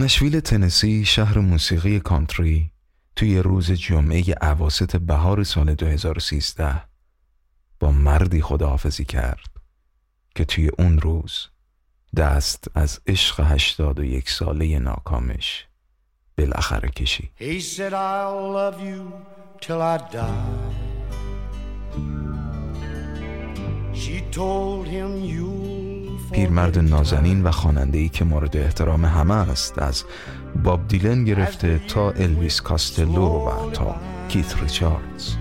نشویل تنسی شهر موسیقی کانتری توی روز جمعه عواست بهار سال 2013 با مردی خداحافظی کرد که توی اون روز دست از عشق هشتاد و یک ساله ناکامش بالاخره کشی He said I'll love you till I die. She told him you'll پیرمرد نازنین و خاننده‌ای که مورد احترام همه است از باب دیلن گرفته تا الویس کاستلو و تا کیت ریچاردز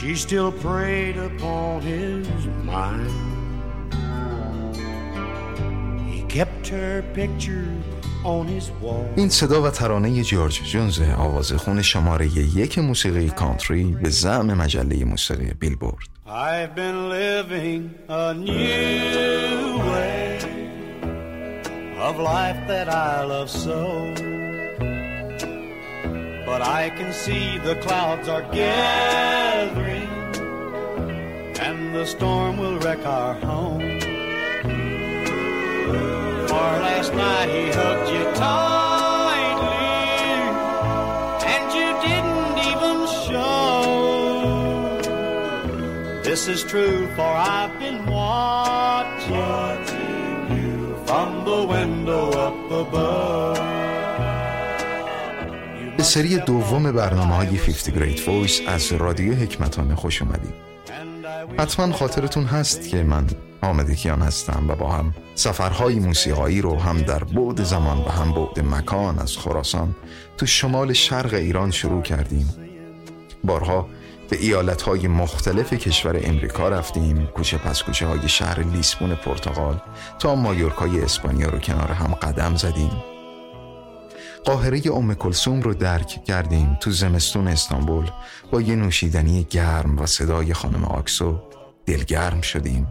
She still preyed upon his mind. He kept her picture. این صدا و ترانه جورج جونز آوازخون شماره یک موسیقی کانتری به زعم مجله موسیقی بیلبورد I've been living a new way of life that I love so. But I can see the clouds are gathering and the storm will wreck our home. Last night he hugged you tightly and you didn't even show. This is true, for I've been watching you from the window up above. به سری دوم برنامه های 50 Great Voice از رادیو حکمتانه خوش اومدیم حتما خاطرتون هست که من حامد کیان هستم و با هم سفرهای موسیقایی رو هم در بعد زمان و هم بعد مکان از خراسان تو شمال شرق ایران شروع کردیم. بارها به ایالتهای مختلف کشور امریکا رفتیم کوچه پس کوچه های شهر لیسبون پرتغال تا مایورکای اسپانیا رو کنار هم قدم زدیم. قاهره ام کلسوم رو درک کردیم تو زمستون استانبول. با یه نوشیدنی گرم و صدای خانم آکسو دلگرم شدیم.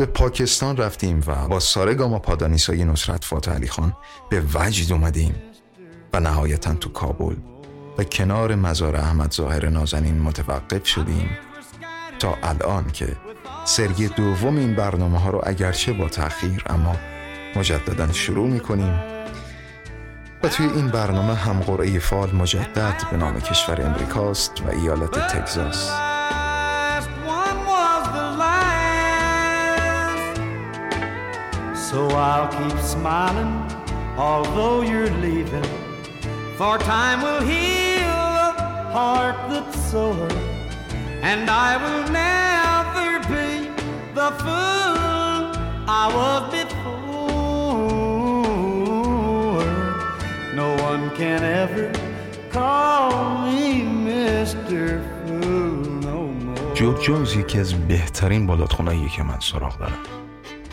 به پاکستان رفتیم و با سارگاما پادانیسای نصرت فاتح علی خان به وجد اومدیم و نهایتا تو کابل و کنار مزار احمد ظاهر نازنین متوقف شدیم تا الان که سری دوم این برنامه ها رو اگرچه با تأخیر اما مجددا شروع می‌کنیم. و توی این برنامه هم قرعه فال مجدد به نام کشور امریکاست و ایالت تگزاس. So I'll keep smiling, although you're leaving. For time will heal the heart that's sore, and I will never be the fool I was before. No one can ever call me Mr. Fool no more. جورج جونز یکی از بهترین بالادخونهاییه که من سراغ دارم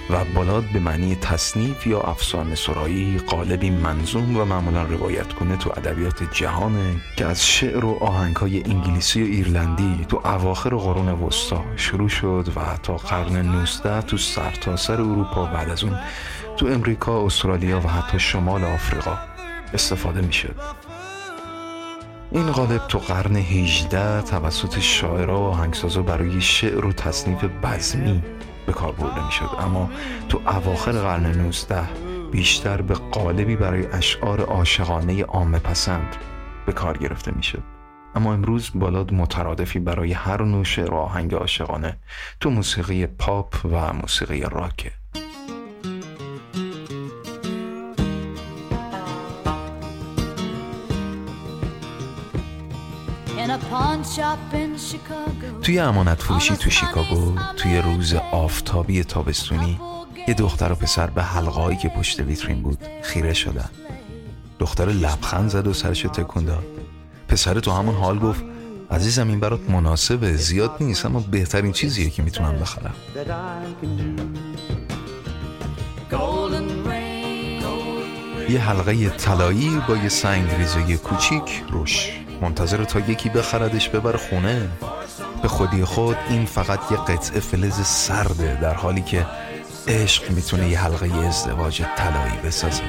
و بالاد به معنی تصنیف یا افسانه سرایی قالبی منظوم و معمولا روایت کنه تو ادبیات جهانه که از شعر و آهنگهای انگلیسی و ایرلندی تو اواخر قرون وسطا شروع شد و تا قرن 19 تو سرتاسر سر اروپا بعد از اون تو امریکا، استرالیا و حتی شمال آفریقا استفاده می شد. این قالب تو قرن 18 توسط شاعرها و آهنگسازا برای شعر و تصنیف بزمی به کار برده می شد اما تو اواخر قرن 19 بیشتر به قالبی برای اشعار عاشقانه عامه پسند به کار گرفته می شد اما امروز بالاد مترادفی برای هر نوع آهنگ عاشقانه تو موسیقی پاپ و موسیقی راکه توی امانت فروشی تو شیکاگو توی روز آفتابی تابستونی یه دختر و پسر به حلقه‌هایی که پشت ویترین بود خیره شدن. دختر لبخند زد و سرش تکون داد. پسر تو همون حال گفت عزیزم این برات مناسبه زیاد نیست اما بهترین چیزیه که می‌تونم بخرم. یه حلقه طلایی با یه سنگ ریزه کوچیک روش منتظر تا یکی بخردش ببر خونه. به خودی خود این فقط یه قطعه فلز سرده در حالی که عشق می‌تونه یه حلقه ازدواج طلایی بسازه.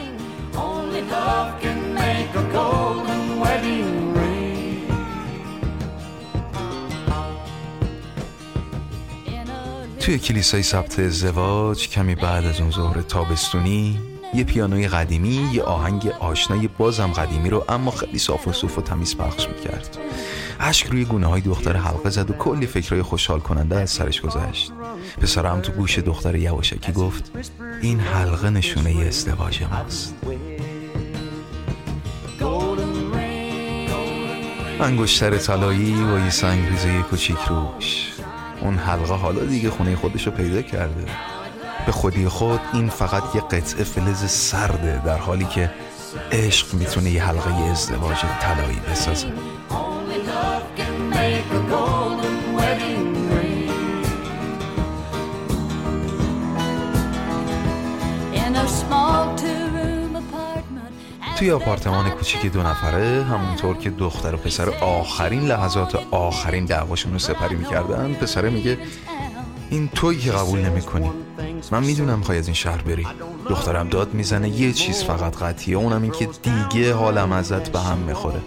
توی کلیسای ثبت ازدواج کمی بعد از اون ظهر تابستونی یه پیانوی قدیمی یه آهنگ آشنای بازم قدیمی رو اما خیلی صاف و صوف و تمیز پخش می‌کرد. اشک روی گونه های دختر حلقه زد و کلی فکرهای خوشحال کننده از سرش گذشت. پسرم تو گوش دختر یواشکی گفت این حلقه نشونه ازدواج ماست. انگشتر طلایی و یه سنگ ریزه کوچیک روش. اون حلقه حالا دیگه خونه خودش رو پیدا کرده. به خودی خود این فقط یه قطعه فلز سرده در حالی که عشق می‌تونه یه حلقه ازدواج طلایی بسازه. توی آپارتمان کوچیک دو نفره همونطور که دختر و پسر آخرین لحظات آخرین دعواشون رو سپری می‌کردن پسره میگه این تویی که قبول نمی‌کنی من می‌دونم خواهی از این شهر بری. دخترم داد می‌زنه یه چیز فقط قطعیه. اونم این که دیگه حالم ازت به هم می‌خوره.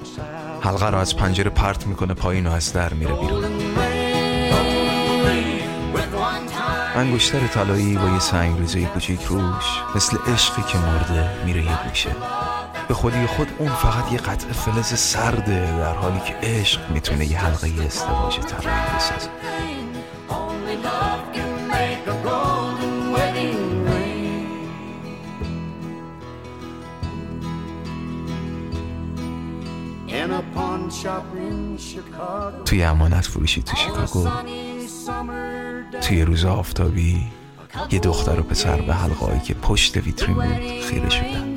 حلقه رو از پنجره پرت می‌کنه پایین و از در میره بیرون. انگشتر طلایی با یه سنگ ریزه کوچیک روش مثل عشقی که مرده میره یه گوشه. به خودی خود اون فقط یه قطعه فلز سرده در حالی که عشق می‌تونه یه حلقه ازدواج طلایی بسازه. توی امانت فروشی تو شیکاگو. توی روز آفتابی یه دختر و پسر به حلقه‌ای که پشت ویترین بود خیره شدن.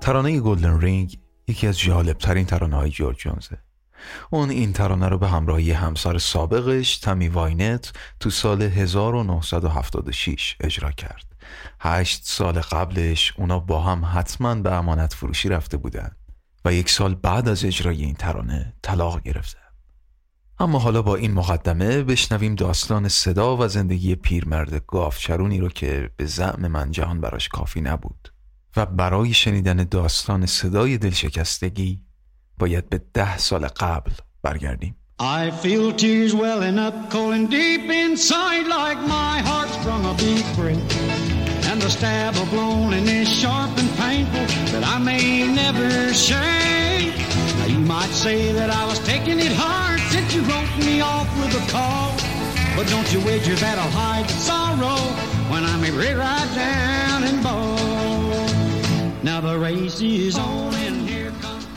ترانه Golden Ring یکی از جالبترین ترانه های جورج جونزه اون این ترانه رو به همراهی همسر سابقش تمی واینت تو سال 1976 اجرا کرد. هشت سال قبلش اونا با هم حتما به امانت فروشی رفته بودن و یک سال بعد از اجرای این ترانه طلاق گرفتن اما حالا با این مقدمه بشنویم داستان صدا و زندگی پیرمرد گافچرونی رو که به زعم من جهان براش کافی نبود و برای شنیدن داستان صدای دلشکستگی باید به ده سال قبل برگردیم I feel tears welling up cold and deep inside like my heart's sprung a big break. And the stab of loneliness sharp and painful that I may never shake. Now you might say that I was taking it hard since you wrote me off with a call. But don't you wager that I'll hide the sorrow when I'm right down and bald. Now the race is on and here comes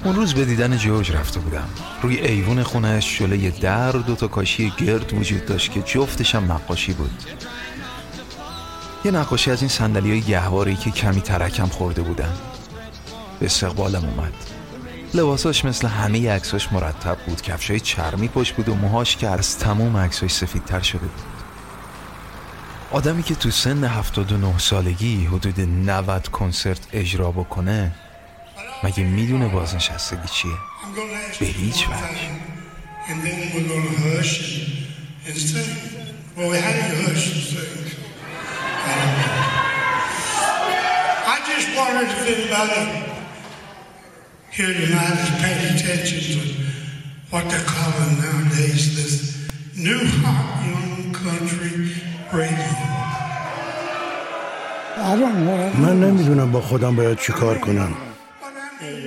اون روز به دیدن جورج رفته بودم. روی ایوون خونهش جلوی در دو تا کاشی گرد وجود داشت که جفتش هم نقاشی بود. یه نقاشی از این صندلی های گهواری که کمی ترکم خورده بودن. به استقبالم اومد. لباساش مثل همه عکساش مرتب بود. کفشای چرمی پشت بود و موهاش که از تموم عکساش سفیدتر شده بود. آدمی که تو سن 79 سالگی حدود 90 کنسرت اجرا بکنه ما می‌دونه بازنشستگی چیه؟ به هیچ واش من نمی‌دونم با خودم باید چیکار کنم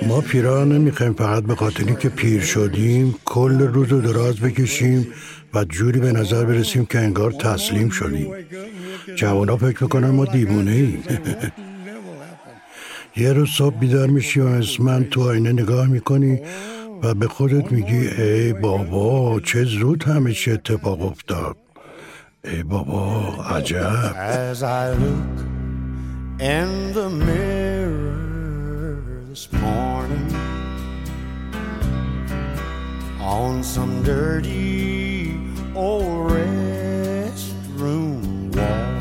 ما پیرا نمی‌خوایم فقط به خاطر که پیر شدیم کل روز رو دراز بکشیم و جوری به نظر برسیم که انگار تسلیم شدیم. جوانا فکر می‌کنن ما دیوونه ایم یه روز صبح بیدار میشی و از من تو آینه نگاه می‌کنی و به خودت میگی ای بابا چه زود همه چی اتفاق افتاد. ای بابا عجب. This morning on some dirty old restroom wall,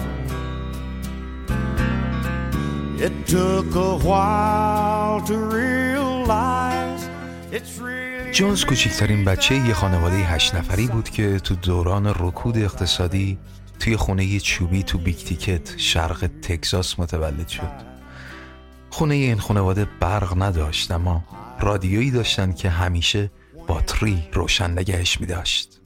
it took a while to realize it's really. جونز کوچکترین بچه یه خانواده هشت نفری بود که تو دوران رکود اقتصادی توی خونه چوبی تو بیگ تیکت شرق تگزاس متولد شد خونه این خانواده برق نداشت اما رادیویی داشتن که همیشه باتری روشن نگهش می داشت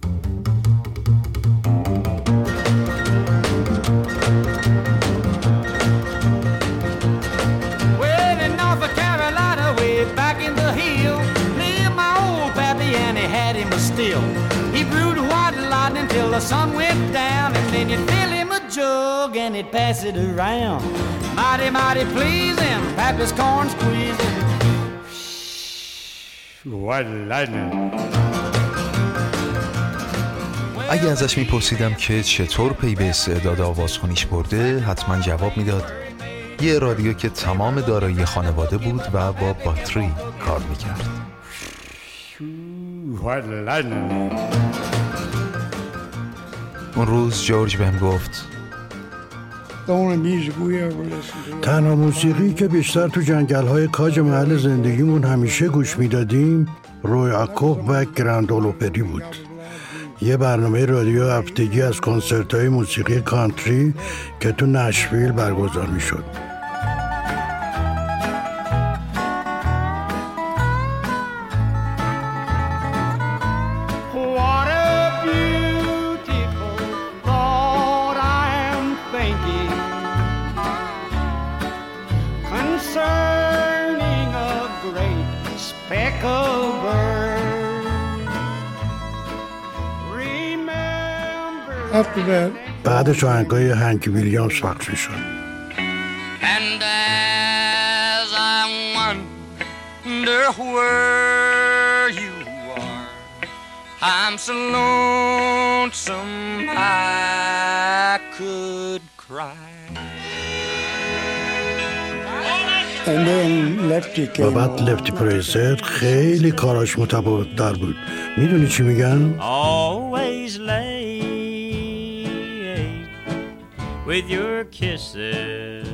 Till the sun went down and then you feel it. Jug and he'd pass it around. Mighty, mighty pleasing, pappy's corn squeezing. White lightning. اگه ازش میپرسیدم که چطور پی به استعداد آوازخونیش برده حتما جواب می‌داد یه رادیو که تمام دارایی خانواده بود و با باتری کار می‌کرد. اون روز جورج بهم گفت تنها موسیقی که بیشتر تو جنگل های کاج محل زندگیمون همیشه گوش می‌دادیم روی اکوب و گرندولوپری بود. یه برنامه رادیو هفتگی از کنسرت های موسیقی کانتری که تو نشویل برگزار می‌شد. What After that, بعدش آهنگای هنکی ویلیامز پخش میشد And as I wonder where you are, I'm so lonesome I could cry. و بعد. لفتی پریسر خیلی کاراش متفاوت در بود می‌دونی چی میگن؟ With your kisses.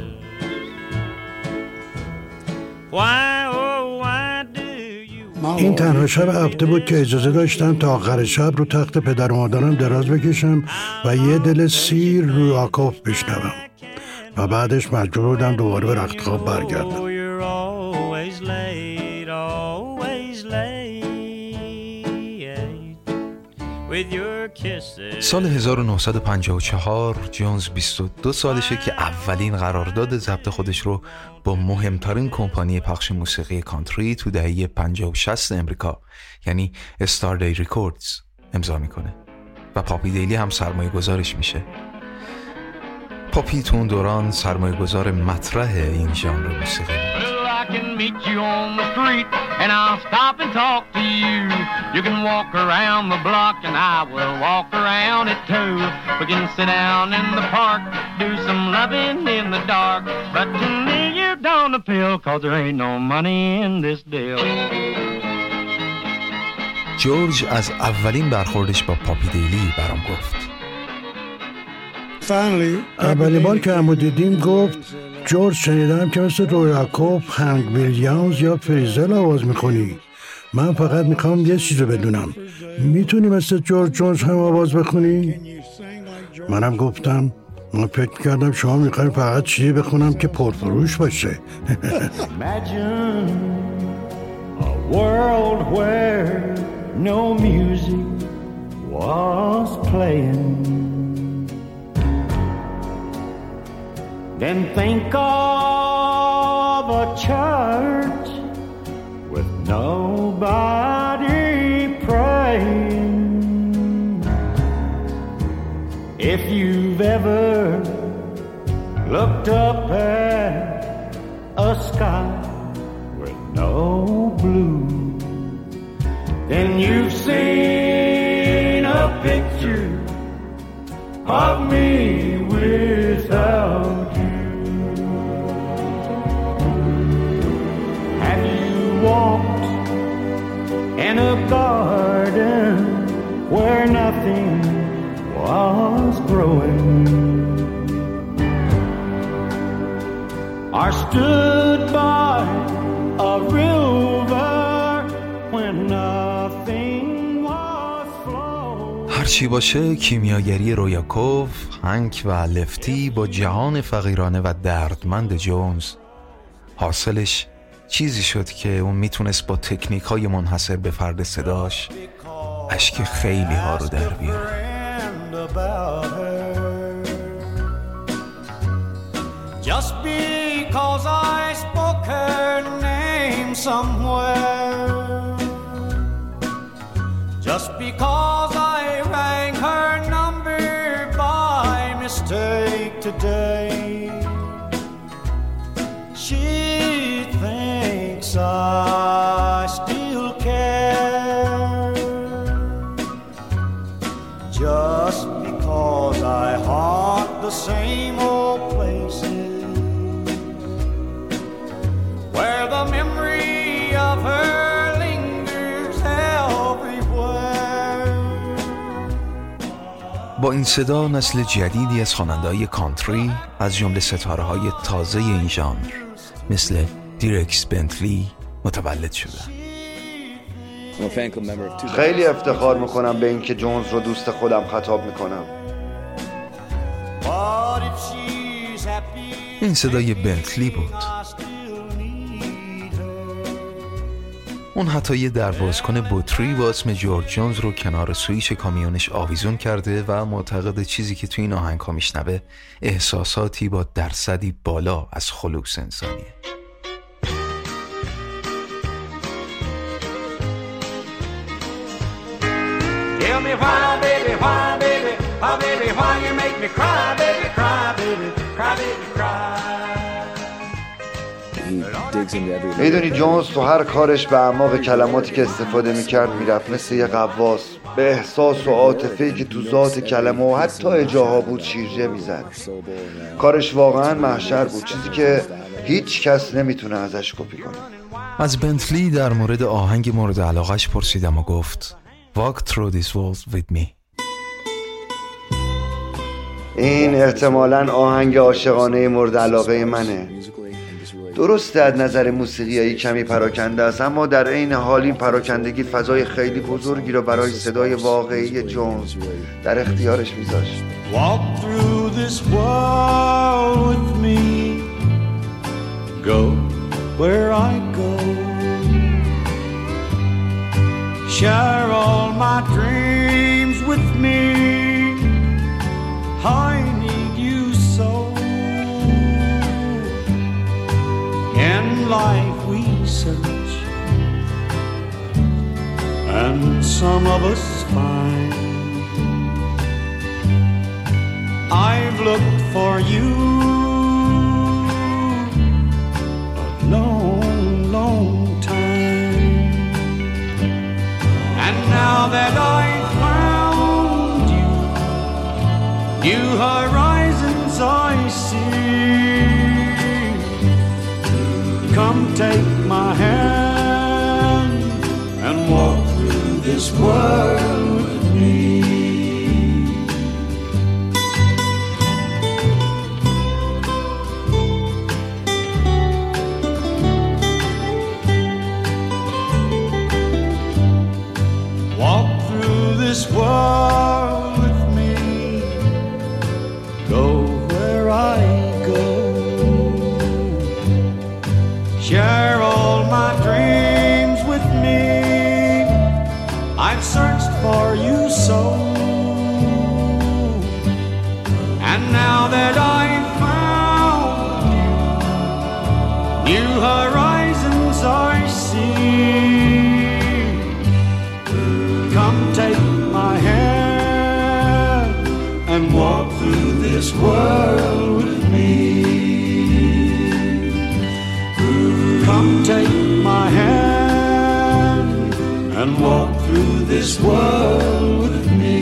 Why, oh, why do you? My این. تنها شب هفته بود که اجازه داشتم تا آخر شب رو تخت پدر و مادرم دراز بکشم و یه دل سیر روی آکاف بشنوم و بعدش مجبور بودم دوباره به رخت خواب برگردم. Oh. سال 1954 جونز 22 سالشه که اولین قرارداد ضبط خودش رو با مهمترین کمپانی پخش موسیقی کانتری تو دهه 50 و 60 امریکا یعنی Starday Records امضا می‌کنه. و پاپی دیلی هم سرمایه گذارش میشه. پاپی تو اون دوران سرمایه گذار مطرح این ژانر موسیقی down جورج از اولین برخوردش با پاپی دیلی برام گفت. اولین بار که همو دیدیم گفت جورج شنیدم که مثل روی آکوف هنگ ویلیامز یا فریزل آواز می‌خونی. من فقط می‌خوام یه چیز رو بدونم. می‌تونی مثل جورج جونز هم آواز بخونی؟ منم گفتم من فکر کردم شما می‌خوایم فقط چیزی بخونم که پرفروش باشه. Then think of a church with nobody praying. If you've ever looked up at a sky with no blue, then you've seen a picture of me without garden where nothing was growing? Or stood by a river when nothing was flowing? هرچی باشه کیمیاگری رویاکوف، هنک و لفتی با جهان فقیرانه و دردمند جونز حاصلش چیزی شد که اون می‌تونست با تکنیک های منحصر به فرد صداش اشک خیلی ها رو در بیاره. Just because I spoke her name somewhere. Just because I rang her number by mistake today. Same old places where the memory of her lingers everywhere. با این صدا نسل جدیدی از خواننده‌های کانتری از جمله ستاره های تازه این ژانر مثل دیرکس بنتلی متولد شدند. خیلی افتخار می‌کنم به اینکه جونز رو دوست خودم خطاب می‌کنم این صدای بنتلی بود. اون حتی یه دروازکن بطری با اسم جورج جونز رو کنار سویچ کامیونش آویزون کرده و معتقد چیزی که تو این آهنگ ها میشنوه احساساتی با درصدی بالا از خلوص انسانیه Tell me why, baby, why, baby, why, baby, why you make me cry, baby, می‌دونی جونز تو هر کارش به اعماق کلماتی که استفاده می‌کرد می‌رفت مثل یه قواس به احساس و عاطفه‌ای که تو ذات کلمه و حتی اجاها بود شیرجه می‌زد. کارش واقعا محشر بود. چیزی که هیچ کس نمی‌تونه ازش کپی کنه. از بنتلی در مورد آهنگ مورد علاقش پرسیدم و گفت Walk through this walls with me. این احتمالا آهنگ عاشقانه مورد علاقه منه درسته از نظر موسیقیایی کمی پراکنده است اما در عین حال این پراکندگی فضای خیلی بزرگی را برای صدای واقعی جونز در اختیارش میذاشت. Share all my dreams with me. I need you so. In life we search, and some of us find. I've looked for you a long, long time. And now that I've new horizons I see. Come take my hand and walk through this world this world with me.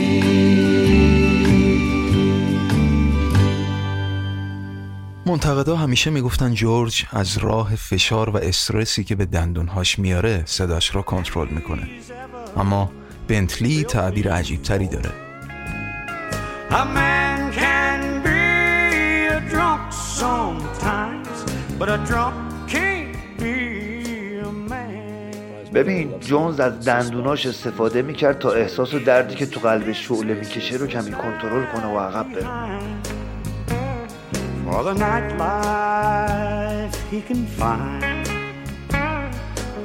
منتقدا همیشه می‌گفتن جورج از راه فشار و استرسی که به دندونهاش میاره صداش را کنترل می‌کنه اما بنتلی تعبیر عجیب تری داره A man can be a drunk sometimes, but a drunk ببین جونز از دندوناش استفاده می‌کرد تا احساس و دردی که تو قلبش شعله می‌کشه رو کمی کنترل کنه و عقب بره For the nightlife if he can find.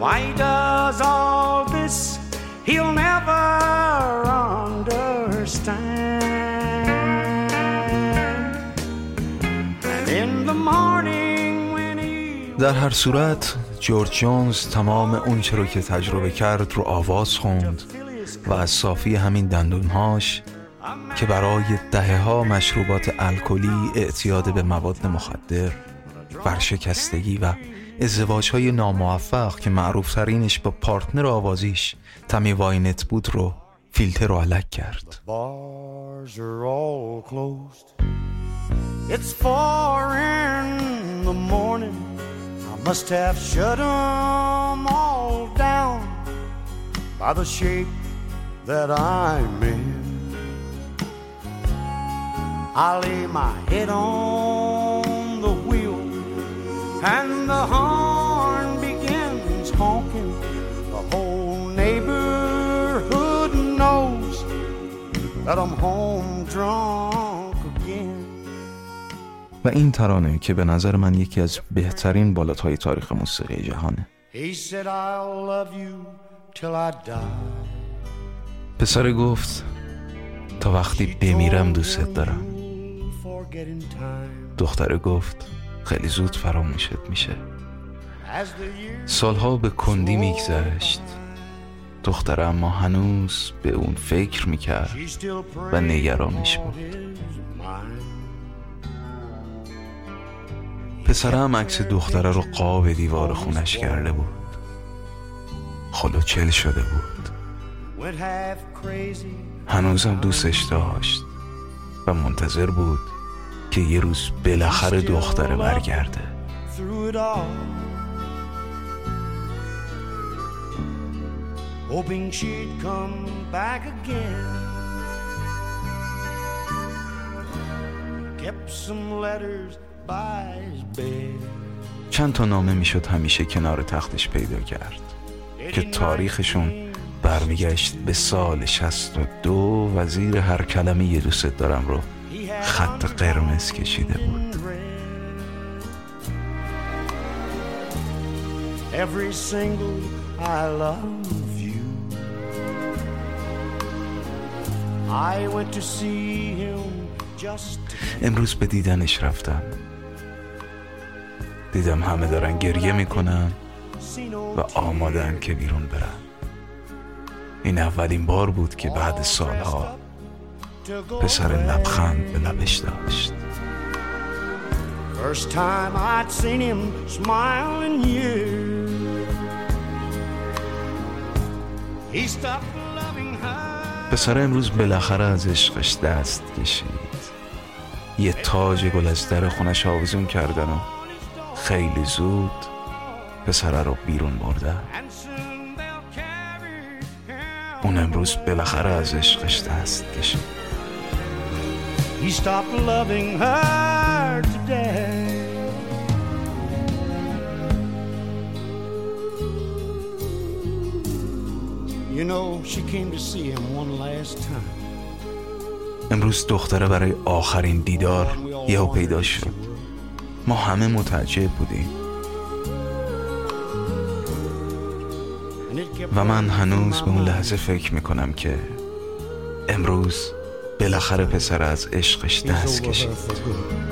Why he does all this, he'll never understand. And in the morning when he در هر صورت جورج جونز تمام اون چه رو که تجربه کرد رو آواز خوند و از صافی همین دندونهاش که برای دهه ها مشروبات الکلی اعتیاد به مواد مخدر ورشکستگی و ازدواج های ناموفق که معروف ترینش با partner آوازیش تمی واینت بود رو فیلتر و الک کرد. It's four in the morning. Must have shut shut 'em all down by the shape that I'm in. I lay my head on the wheel and the horn begins honking. The whole neighborhood knows that I'm home drunk. و این ترانه که به نظر من یکی از بهترین بالاتهای تاریخ موسیقی جهانه. پسر گفت تا وقتی بمیرم دوستت دارم. دختره گفت خیلی زود فراموشت میشه. سالها به کندی میگذشت. دختره اما هنوز به اون فکر می‌کرد و نگرانش بود. پسره هم عکس دختره رو قاب دیوار خونش کرده بود خلوچل شده بود. هنوزم دوستش داشت و منتظر بود که یه روز بالاخره دختره برگرده. Hoping she'd come back again. Kept some letters. چند تا نامه می‌شد همیشه کنار تختش پیدا کرد که تاریخشون برمیگشت به سال 62 و زیر هر کلمه یه دوست دارم رو خط قرمز کشیده بود. Every single I love you. I went to see him just امروز به دیدنش رفتم. دیدم همه دارن گریه می‌کنن و آمادن که بیرون برن این اولین بار بود که بعد سالها پسر لبخند به لبش داشت First time I'd seen him smile in years. He stopped loving her. پسر امروز بالاخره از عشقش دست کشید یه تاج گل از در خونش آویزون کردن و خیلی زود پسره رو بیرون بردن him. اون امروز بالاخره از عشقش دست کشید He stopped loving her today. You know, she came to see him one last time. امروز دختره برای آخرین دیدار یهو پیدا شد ما همه متعجب بودیم و من هنوز به اون. لحظه فکر می‌کنم که امروز بالاخره پسر از عشقش دست کشید good.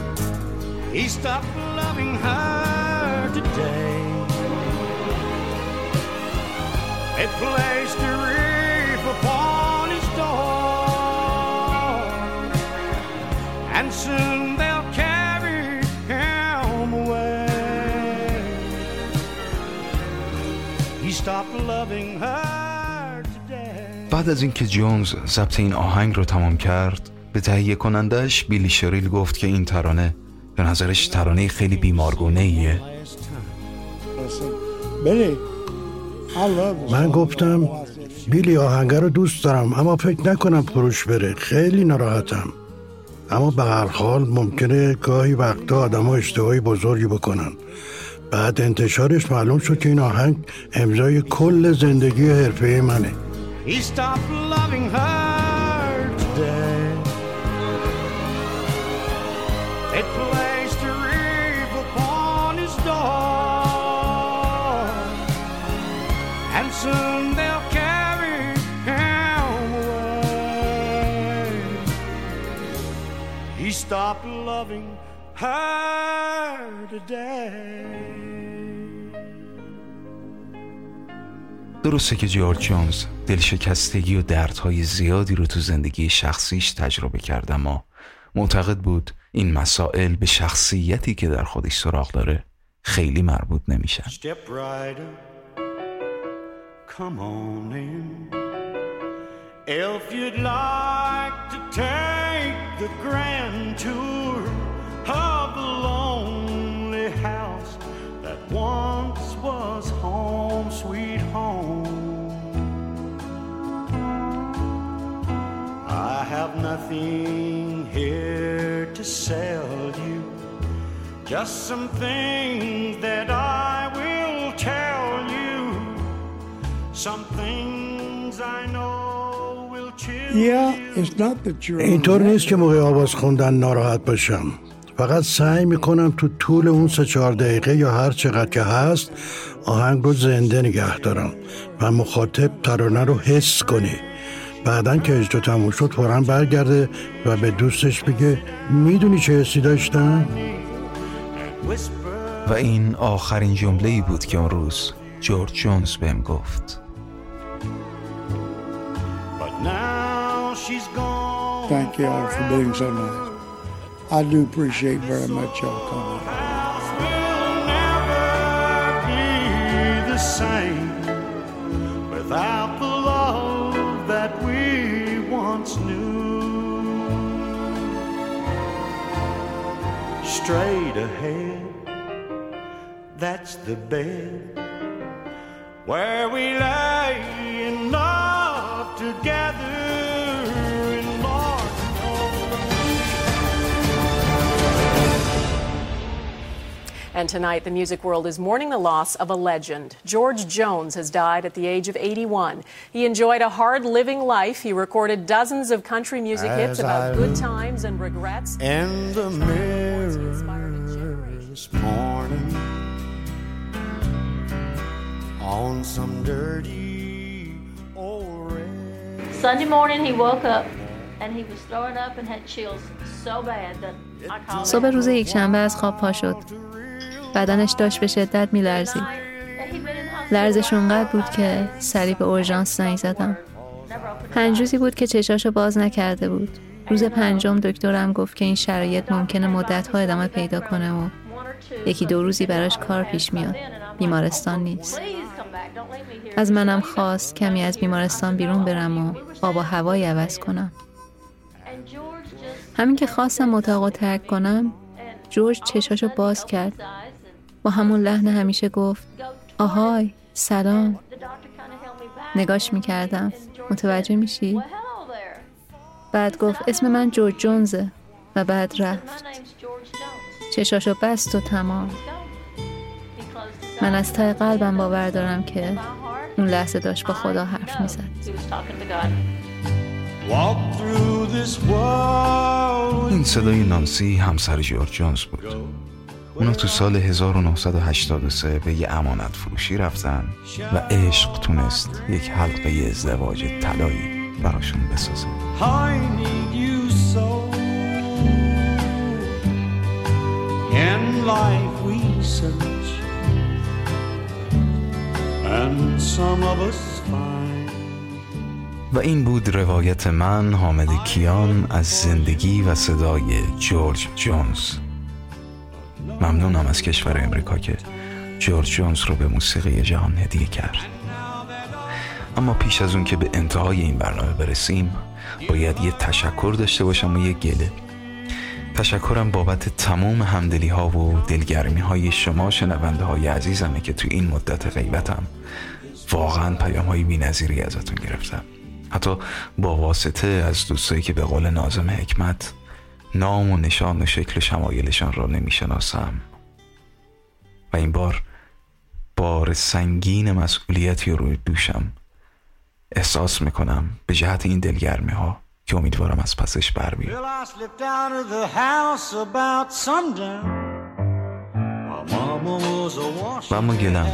بعد از اینکه جونز ضبط این آهنگ رو تمام کرد به تهیه کنندش بیلی شریل گفت که این ترانه به نظرش ترانه خیلی بیمارگونه ایه love من گفتم بیلی آهنگه رو دوست دارم اما فکر نکنم فروش بره. خیلی ناراحتم. اما به هر حال ممکنه گاهی وقتا آدم اشتباهی بزرگی بکنن. بعد انتشارش معلوم شد که این آهنگ امضای کل زندگی حرفه منه. Stop. Today. درسته که جورج جونز دلشکستگی و دردهای زیادی رو تو زندگی شخصیش تجربه کرد اما معتقد بود این مسائل به شخصیتی که در خودش سراغ داره خیلی مربوط نمیشن Step right up, come on in. If you'd like to take the grand tour of the lonely house that once was home, sweet home. I have nothing here to sell you. Just some things that I will tell you. Some things I know will chill Yeah, you. it's not that you're اینطور نیست که موقع آواز خوندن ناراحت باشم فقط سعی می‌کنم تو طول اون سه چهار دقیقه یا هر چقدر که هست آهنگ رو زنده نگه دارم و مخاطب ترانه رو حس کنه بعدا که اجرا تموم شد فورا برگرده و به دوستش بگه می‌دونی چه حسی داشتم؟ Whisper و این آخرین جمله ای بود که اون روز جورج جونز بهم گفت But now she's gone. Thank you all for being so nice. I do appreciate very much y'all coming. without the love that we once knew. Straight ahead, that's the bed where we lay in love And tonight, the music world is mourning the loss of a legend. George Jones has died at the age of 81. He enjoyed a hard living life. He recorded dozens of country music hits As about I good look times and regrets. in the mirror this morning on some dirty old red. Sunday morning, he woke up and he was throwing up and had chills so bad that I called صبح روز یک شنبه از خواب پا شد. بدنش داشت به شدت میلرزید. لرزش اونقدر بود که سریع به اورژانس زنگ زدم. پنج روزی بود که چشاشو باز نکرده بود. روز پنجم دکترم گفت که این شرایط ممکنه مدتها ادامه پیدا کنه و یکی دو روزی براش کار پیش میاد. بیمارستان نیست. از منم خواست کمی از بیمارستان بیرون برم و آب و هوایی عوض کنم. همین که خواستم اتاق ترک کنم جورج چشاشو باز کرد با همون لحن همیشه گفت آهای سلام. نگاش می‌کردم. متوجه میشی؟ بعد گفت اسم من جورج جونزه. و بعد رفت. چشاشو بست و تمام. من از ته قلبم باور دارم که اون لحظه داشت با خدا حرف می‌زد. این صدای نانسی همسر جورج جونز بود. اونا تو سال 1983 به یه امانت فروشی رفتن و عشق تونست یک حلقه ازدواج طلایی براشون بسازه. و این بود روایت من حامد کیان از زندگی و صدای جورج جونز. ممنونم از کشور امریکا که جورج جونز رو به موسیقی جهان هدیه کرد. اما پیش از اون که به انتهای این برنامه برسیم باید یه تشکر داشته باشم و یه گله. تشکرم بابت تمام همدلی ها و دلگرمی های شما شنونده های عزیزمه که تو این مدت غیبتم واقعا پیام های بی ازتون گرفتم. حتی با واسطه از دوستایی که به قول نازم حکمت نام و نشان و شکل و شمایلشان را نمی‌شناسم. و این بار بار سنگین مسئولیتی رو روی دوشم احساس می‌کنم به جهت این دلگرمی ها که امیدوارم از پسش بر و اما گلم.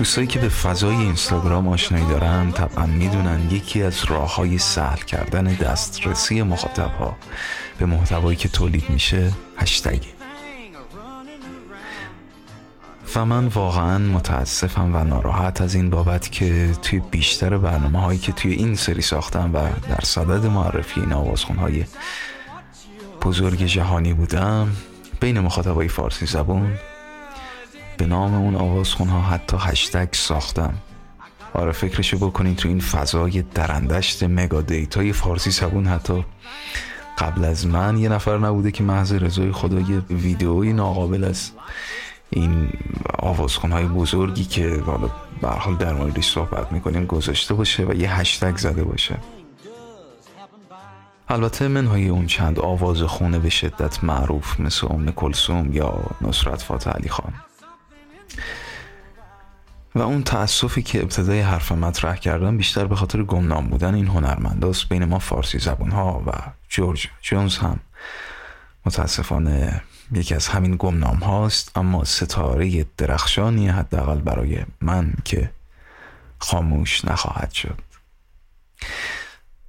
دوستایی که به فضای اینستاگرام آشنایی دارن طبعا می‌دونن یکی از راه های سهل کردن دسترسی مخاطب ها به محتوایی که تولید میشه هشتگه و من واقعا متاسفم و ناراحت از این بابت که توی بیشتر برنامه هایی که توی این سری ساختم و در صدد معرفی این آوازخون های بزرگ جهانی بودم بین مخاطبای فارسی زبون به نام اون آوازخون ها حتی هشتگ ساختم. آره فکرشو بکنین تو این فضای درندشت مگا دیتای فارسی زبون حتی. قبل از من یه نفر نبوده که محض رضای خدای ویدئوی ناقابل است این آوازخون های بزرگی که حالا به حال در موردش صحبت می‌کنیم گذاشته باشه و یه هشتگ زده باشه. البته منهای اون چند آواز خونه به شدت معروف مثل ام کلسوم یا نصرت فاتح علی خان. و اون تأسفی که ابتدای حرف مطرح کردم بیشتر به خاطر گمنام بودن این هنرمنداست بین ما فارسی زبون ها و جورج جونز هم. متاسفانه یکی از همین گمنام هاست اما ستاره درخشانی حداقل برای من که خاموش نخواهد شد.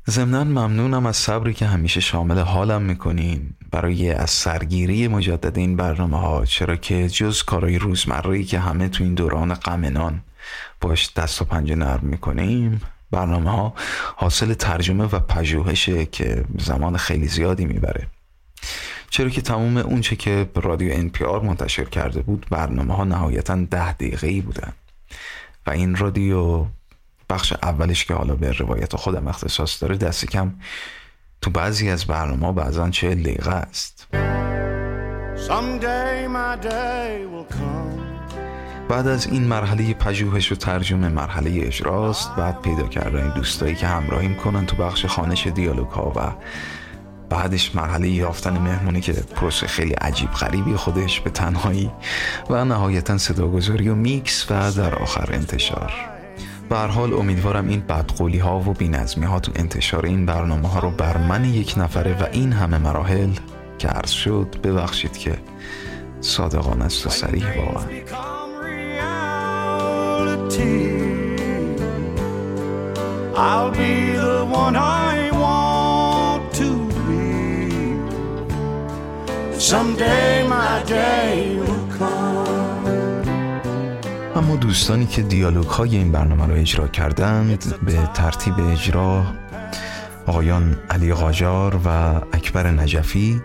ضمنا ممنونم از صبری که همیشه شامل حالم می‌کنین. برای از سرگیری مجدد این برنامه ها چرا که جز کارهای روزمره که همه تو این دوران غمنان باش دست و پنجه نرم می‌کنیم برنامه ها حاصل ترجمه و پژوهشه که زمان خیلی زیادی می‌بره. چرا که تمام اونچه که رادیو NPR منتشر کرده بود برنامه ها نهایتا ده دقیقه ای بودن. و این رادیو بخش اولش که حالا به روایت خودم اختصاص داره دست کم تو بعضی از برنامه بعضا چه دقیقه است. بعد از این مرحله پژوهش و ترجمه مرحله اجراست بعد پیدا کردن دوستایی که همراهیم کنن تو بخش خانش دیالوگ ها و بعدش مرحله یافتن مهمونی که پروسه خیلی عجیب غریبی خودش به تنهایی و نهایتا صداگذاری و میکس و در آخر انتشار. به حال امیدوارم این بدقولی ها و بینظمی ها تو انتشار این برنامه ها رو بر من یک نفره و این همه مراحل که عرض شد ببخشید که صادقان است و سریح واقعا I'll be the one I want to be. Someday my day will come. اما دوستانی که دیالوگ های این برنامه رو اجرا کردند به ترتیب اجرا آقایان علی قاجار و اکبر نجفی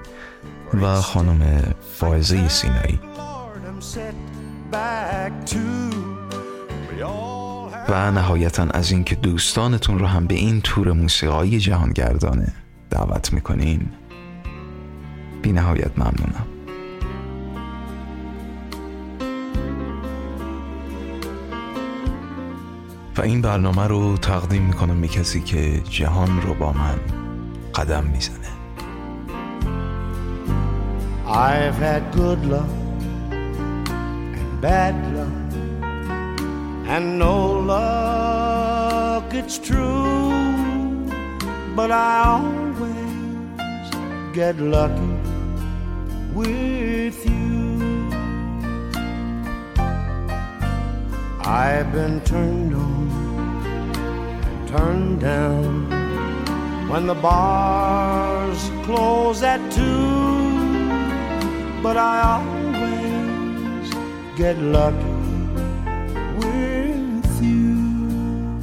و خانم فائزه سینایی. و نهایتا از اینکه دوستانتون رو هم به این تور موسیقایی جهانگردانه دعوت می‌کنین بی نهایت ممنونم. و این برنامه رو تقدیم می‌کنم به کسی که جهان رو با من قدم می‌زنه I've had good luck and bad luck and no luck, it's true. But I always get lucky with you. I've been turned on and turned down when the bars close at two. But I always get lucky with you.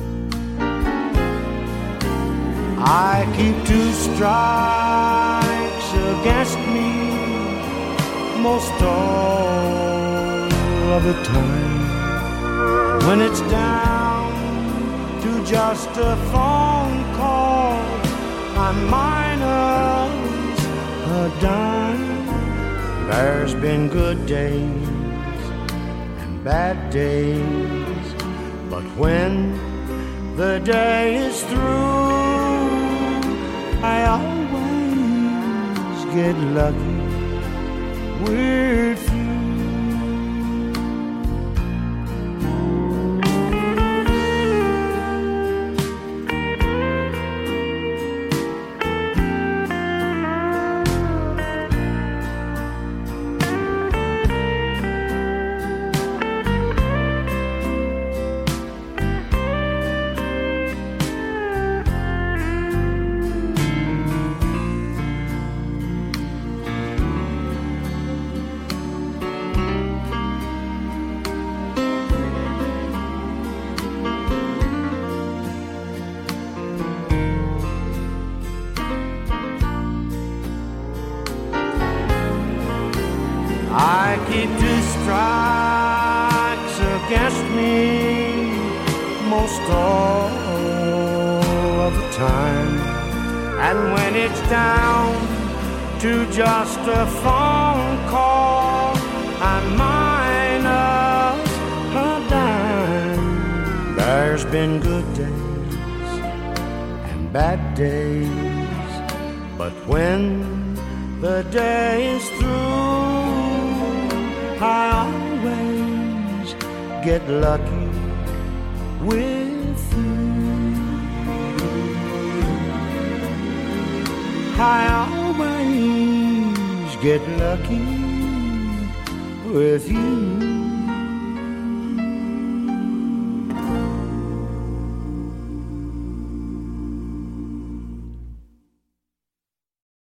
I keep two strikes against me most all of the time. When it's down to just a phone call, I'm minus a dime. There's been good days and bad days, but when the day is through, I always get lucky with down to just a phone call, I'm minus a dime. There's been good days and bad days, but when the day is through, I always get lucky with I always get lucky with you.